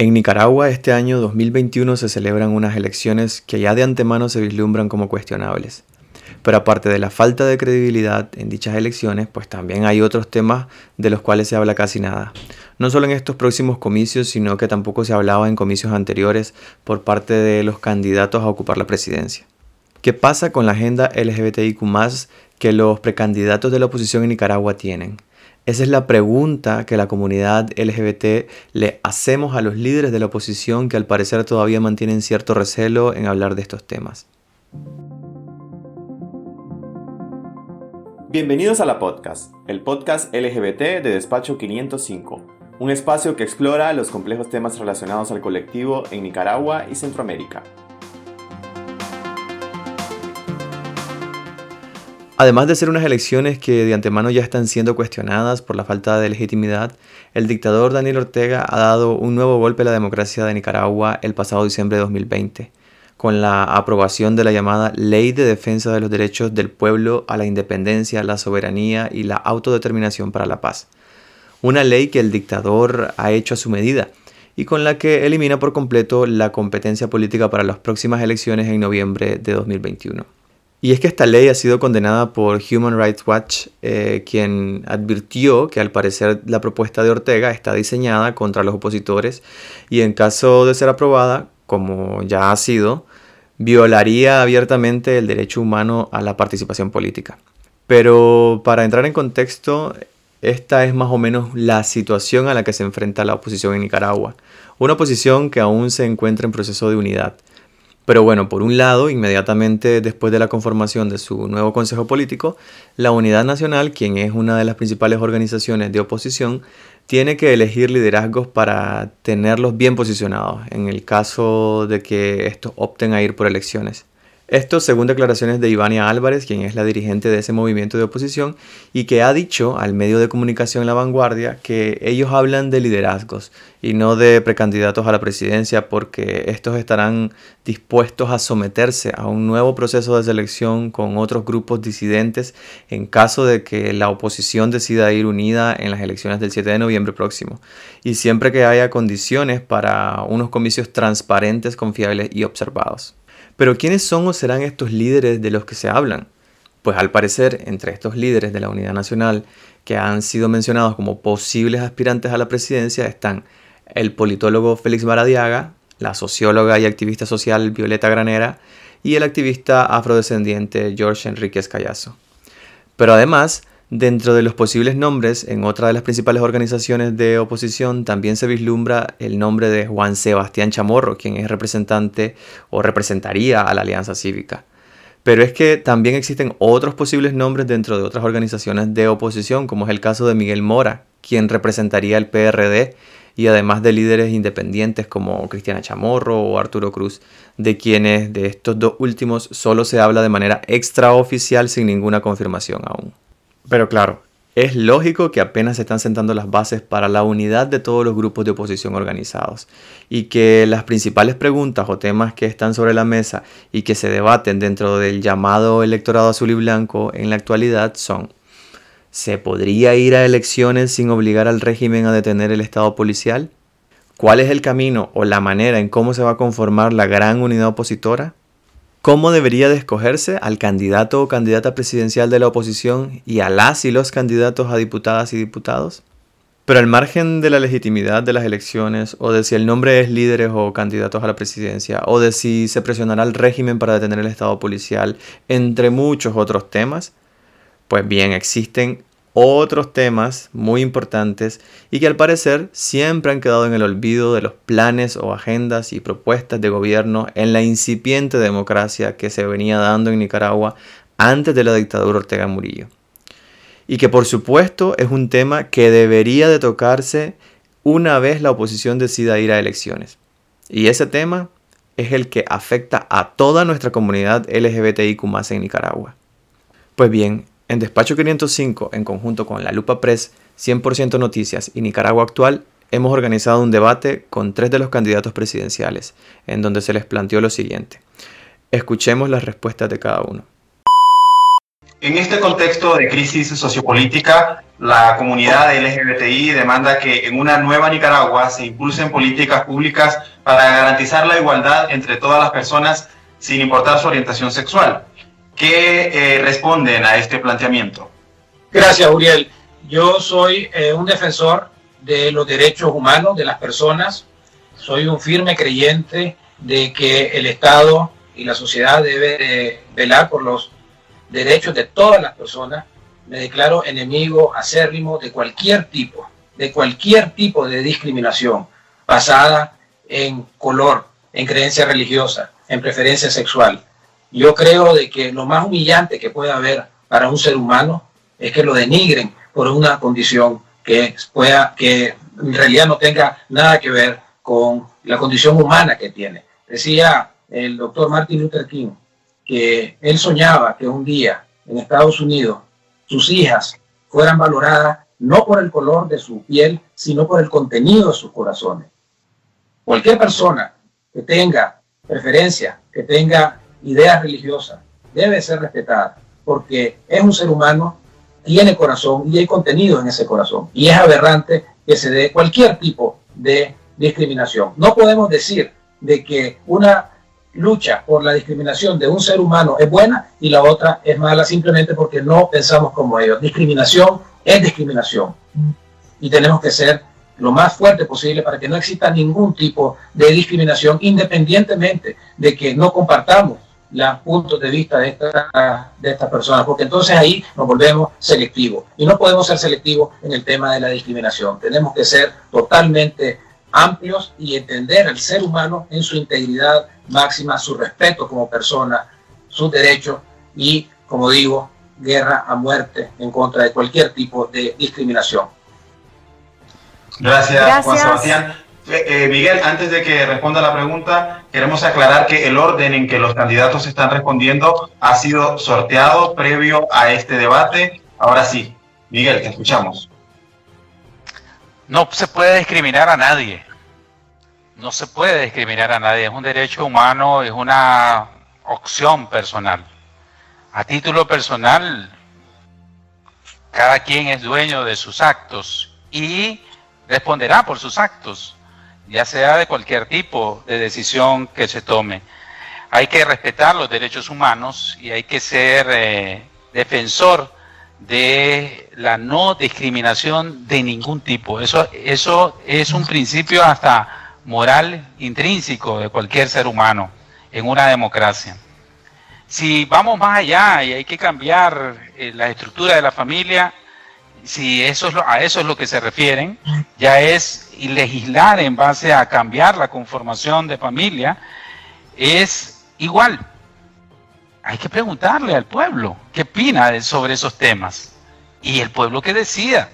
En Nicaragua este año 2021 se celebran unas elecciones que ya de antemano se vislumbran como cuestionables. Pero aparte de la falta de credibilidad en dichas elecciones, pues también hay otros temas de los cuales se habla casi nada. No solo en estos próximos comicios, sino que tampoco se hablaba en comicios anteriores por parte de los candidatos a ocupar la presidencia. ¿Qué pasa con la agenda LGBTIQ que los precandidatos de la oposición en Nicaragua tienen? Esa es la pregunta que la comunidad LGBT le hacemos a los líderes de la oposición que al parecer todavía mantienen cierto recelo en hablar de estos temas. Bienvenidos a la podcast, el podcast LGBT de Despacho 505, un espacio que explora los complejos temas relacionados al colectivo en Nicaragua y Centroamérica. Además de ser unas elecciones que de antemano ya están siendo cuestionadas por la falta de legitimidad, el dictador Daniel Ortega ha dado un nuevo golpe a la democracia de Nicaragua el pasado diciembre de 2020, con la aprobación de la llamada Ley de Defensa de los Derechos del Pueblo a la Independencia, la Soberanía y la Autodeterminación para la Paz. Una ley que el dictador ha hecho a su medida y con la que elimina por completo la competencia política para las próximas elecciones en noviembre de 2021. Y es que esta ley ha sido condenada por Human Rights Watch, eh, quien advirtió que al parecer la propuesta de Ortega está diseñada contra los opositores y en caso de ser aprobada, como ya ha sido, violaría abiertamente el derecho humano a la participación política. Pero para entrar en contexto, esta es más o menos la situación a la que se enfrenta la oposición en Nicaragua. Una oposición que aún se encuentra en proceso de unidad. Pero bueno, por un lado, inmediatamente después de la conformación de su nuevo Consejo Político, la Unidad Nacional, quien es una de las principales organizaciones de oposición, tiene que elegir liderazgos para tenerlos bien posicionados en el caso de que estos opten a ir por elecciones. Esto según declaraciones de Ivania Álvarez, quien es la dirigente de ese movimiento de oposición y que ha dicho al medio de comunicación La Vanguardia que ellos hablan de liderazgos y no de precandidatos a la presidencia porque estos estarán dispuestos a someterse a un nuevo proceso de selección con otros grupos disidentes en caso de que la oposición decida ir unida en las elecciones del 7 de noviembre próximo y siempre que haya condiciones para unos comicios transparentes, confiables y observados. Pero ¿quiénes son o serán estos líderes de los que se hablan? Pues al parecer, entre estos líderes de la Unidad Nacional que han sido mencionados como posibles aspirantes a la presidencia están el politólogo Félix Baradiaga, la socióloga y activista social Violeta Granera y el activista afrodescendiente George Enríquez Callazo. Pero además, Dentro de los posibles nombres, en otra de las principales organizaciones de oposición también se vislumbra el nombre de Juan Sebastián Chamorro, quien es representante o representaría a la Alianza Cívica. Pero es que también existen otros posibles nombres dentro de otras organizaciones de oposición, como es el caso de Miguel Mora, quien representaría el PRD, y además de líderes independientes como Cristiana Chamorro o Arturo Cruz, de quienes de estos dos últimos solo se habla de manera extraoficial sin ninguna confirmación aún. Pero claro, es lógico que apenas se están sentando las bases para la unidad de todos los grupos de oposición organizados y que las principales preguntas o temas que están sobre la mesa y que se debaten dentro del llamado electorado azul y blanco en la actualidad son ¿Se podría ir a elecciones sin obligar al régimen a detener el Estado policial? ¿Cuál es el camino o la manera en cómo se va a conformar la gran unidad opositora? Cómo debería de escogerse al candidato o candidata presidencial de la oposición y a las y los candidatos a diputadas y diputados? Pero al margen de la legitimidad de las elecciones, o de si el nombre es líderes o candidatos a la presidencia, o de si se presionará al régimen para detener el Estado policial, entre muchos otros temas, pues bien, existen otros temas muy importantes y que al parecer siempre han quedado en el olvido de los planes o agendas y propuestas de gobierno en la incipiente democracia que se venía dando en Nicaragua antes de la dictadura Ortega Murillo. Y que por supuesto es un tema que debería de tocarse una vez la oposición decida ir a elecciones. Y ese tema es el que afecta a toda nuestra comunidad LGBTIQ en Nicaragua. Pues bien, en Despacho 505, en conjunto con La Lupa Press, 100% Noticias y Nicaragua Actual, hemos organizado un debate con tres de los candidatos presidenciales, en donde se les planteó lo siguiente. Escuchemos las respuestas de cada uno. En este contexto de crisis sociopolítica, la comunidad LGBTI demanda que en una nueva Nicaragua se impulsen políticas públicas para garantizar la igualdad entre todas las personas sin importar su orientación sexual. ¿Qué eh, responden a este planteamiento? Gracias, Uriel. Yo soy eh, un defensor de los derechos humanos de las personas. Soy un firme creyente de que el Estado y la sociedad debe velar por los derechos de todas las personas. Me declaro enemigo acérrimo de cualquier tipo, de cualquier tipo de discriminación basada en color, en creencia religiosa, en preferencia sexual. Yo creo de que lo más humillante que puede haber para un ser humano es que lo denigren por una condición que pueda, que en realidad no tenga nada que ver con la condición humana que tiene. Decía el doctor Martin Luther King que él soñaba que un día en Estados Unidos sus hijas fueran valoradas no por el color de su piel, sino por el contenido de sus corazones. Cualquier persona que tenga preferencia, que tenga ideas religiosas, debe ser respetada, porque es un ser humano, tiene corazón y hay contenido en ese corazón. Y es aberrante que se dé cualquier tipo de discriminación. No podemos decir de que una lucha por la discriminación de un ser humano es buena y la otra es mala simplemente porque no pensamos como ellos. Discriminación es discriminación y tenemos que ser lo más fuerte posible para que no exista ningún tipo de discriminación independientemente de que no compartamos los puntos de vista de, esta, de estas personas, porque entonces ahí nos volvemos selectivos. Y no podemos ser selectivos en el tema de la discriminación. Tenemos que ser totalmente amplios y entender al ser humano en su integridad máxima, su respeto como persona, sus derechos y, como digo, guerra a muerte en contra de cualquier tipo de discriminación. Gracias, Juan Sebastián. Eh, eh, Miguel, antes de que responda la pregunta, queremos aclarar que el orden en que los candidatos están respondiendo ha sido sorteado previo a este debate. Ahora sí, Miguel, te escuchamos. No se puede discriminar a nadie. No se puede discriminar a nadie. Es un derecho humano, es una opción personal. A título personal, cada quien es dueño de sus actos y responderá por sus actos, ya sea de cualquier tipo de decisión que se tome. Hay que respetar los derechos humanos y hay que ser eh, defensor de la no discriminación de ningún tipo. Eso, eso es un principio hasta moral intrínseco de cualquier ser humano en una democracia. Si vamos más allá y hay que cambiar eh, la estructura de la familia, si eso es a eso es lo que se refieren, ya es legislar en base a cambiar la conformación de familia, es igual hay que preguntarle al pueblo qué opina sobre esos temas. Y el pueblo que decida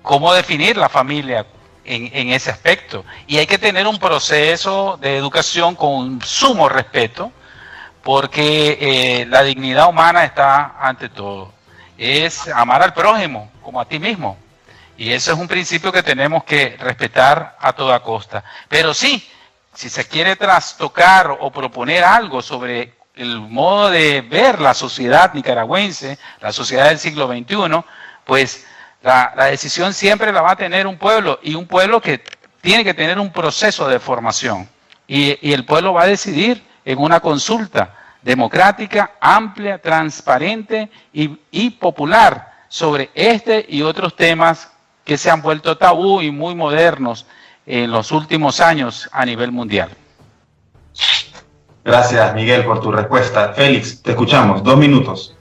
cómo definir la familia en, ese aspecto. Y hay que tener un proceso de educación con sumo respeto, porque eh, la dignidad humana está ante todo. Es amar al prójimo como a ti mismo. Y eso es un principio que tenemos que respetar a toda costa. Pero sí, si se quiere trastocar o proponer algo sobre el modo de ver la sociedad nicaragüense, la sociedad del siglo XXI, pues la, decisión siempre la va a tener un pueblo y un pueblo que tiene que tener un proceso de formación. Y, el pueblo va a decidir en una consulta democrática, amplia, transparente y, y popular sobre este y otros temas que se han vuelto tabú y muy modernos en los últimos años a nivel mundial. Gracias, Miguel, por tu respuesta. Félix, te escuchamos. Dos minutos.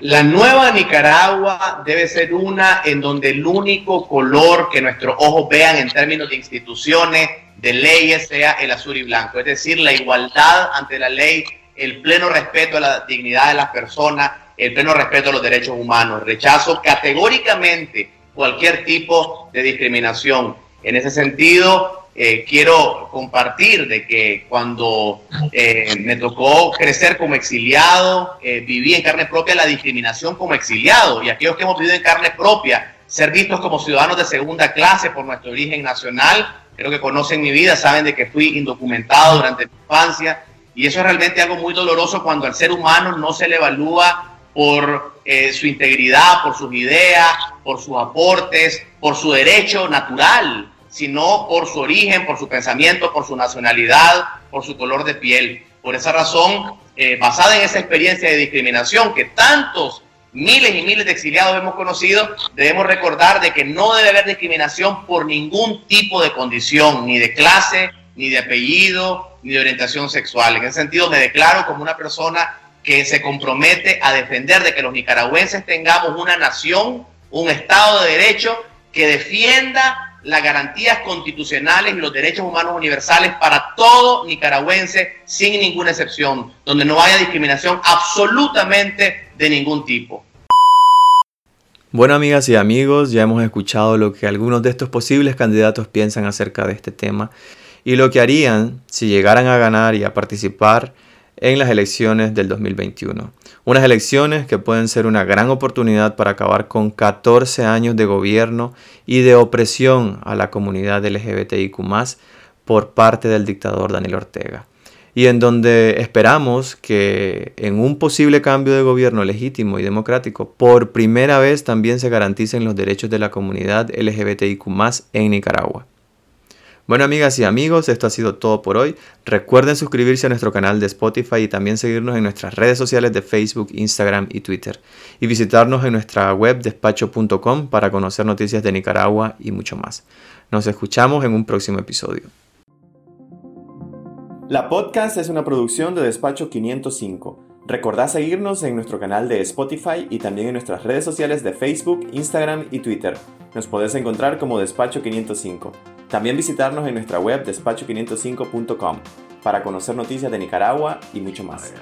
La nueva Nicaragua debe ser una en donde el único color que nuestros ojos vean en términos de instituciones, de leyes, sea el azul y blanco. Es decir, la igualdad ante la ley, el pleno respeto a la dignidad de las personas, el pleno respeto a los derechos humanos. Rechazo categóricamente cualquier tipo de discriminación. En ese sentido, eh, quiero compartir de que cuando eh, me tocó crecer como exiliado, eh, viví en carne propia la discriminación como exiliado y aquellos que hemos vivido en carne propia, ser vistos como ciudadanos de segunda clase por nuestro origen nacional, creo que conocen mi vida, saben de que fui indocumentado durante mi infancia y eso es realmente algo muy doloroso cuando al ser humano no se le evalúa por eh, su integridad, por sus ideas, por sus aportes, por su derecho natural, sino por su origen, por su pensamiento, por su nacionalidad, por su color de piel. Por esa razón, eh, basada en esa experiencia de discriminación que tantos miles y miles de exiliados hemos conocido, debemos recordar de que no debe haber discriminación por ningún tipo de condición, ni de clase, ni de apellido, ni de orientación sexual. En ese sentido, me declaro como una persona que se compromete a defender de que los nicaragüenses tengamos una nación, un Estado de Derecho que defienda las garantías constitucionales y los derechos humanos universales para todo nicaragüense sin ninguna excepción, donde no haya discriminación absolutamente de ningún tipo. Bueno, amigas y amigos, ya hemos escuchado lo que algunos de estos posibles candidatos piensan acerca de este tema y lo que harían si llegaran a ganar y a participar en las elecciones del 2021. Unas elecciones que pueden ser una gran oportunidad para acabar con 14 años de gobierno y de opresión a la comunidad LGBTIQ por parte del dictador Daniel Ortega. Y en donde esperamos que en un posible cambio de gobierno legítimo y democrático, por primera vez también se garanticen los derechos de la comunidad LGBTIQ en Nicaragua. Bueno amigas y amigos, esto ha sido todo por hoy. Recuerden suscribirse a nuestro canal de Spotify y también seguirnos en nuestras redes sociales de Facebook, Instagram y Twitter. Y visitarnos en nuestra web despacho.com para conocer noticias de Nicaragua y mucho más. Nos escuchamos en un próximo episodio. La podcast es una producción de Despacho 505. Recordá seguirnos en nuestro canal de Spotify y también en nuestras redes sociales de Facebook, Instagram y Twitter. Nos podés encontrar como Despacho 505. También visitarnos en nuestra web despacho505.com para conocer noticias de Nicaragua y mucho más.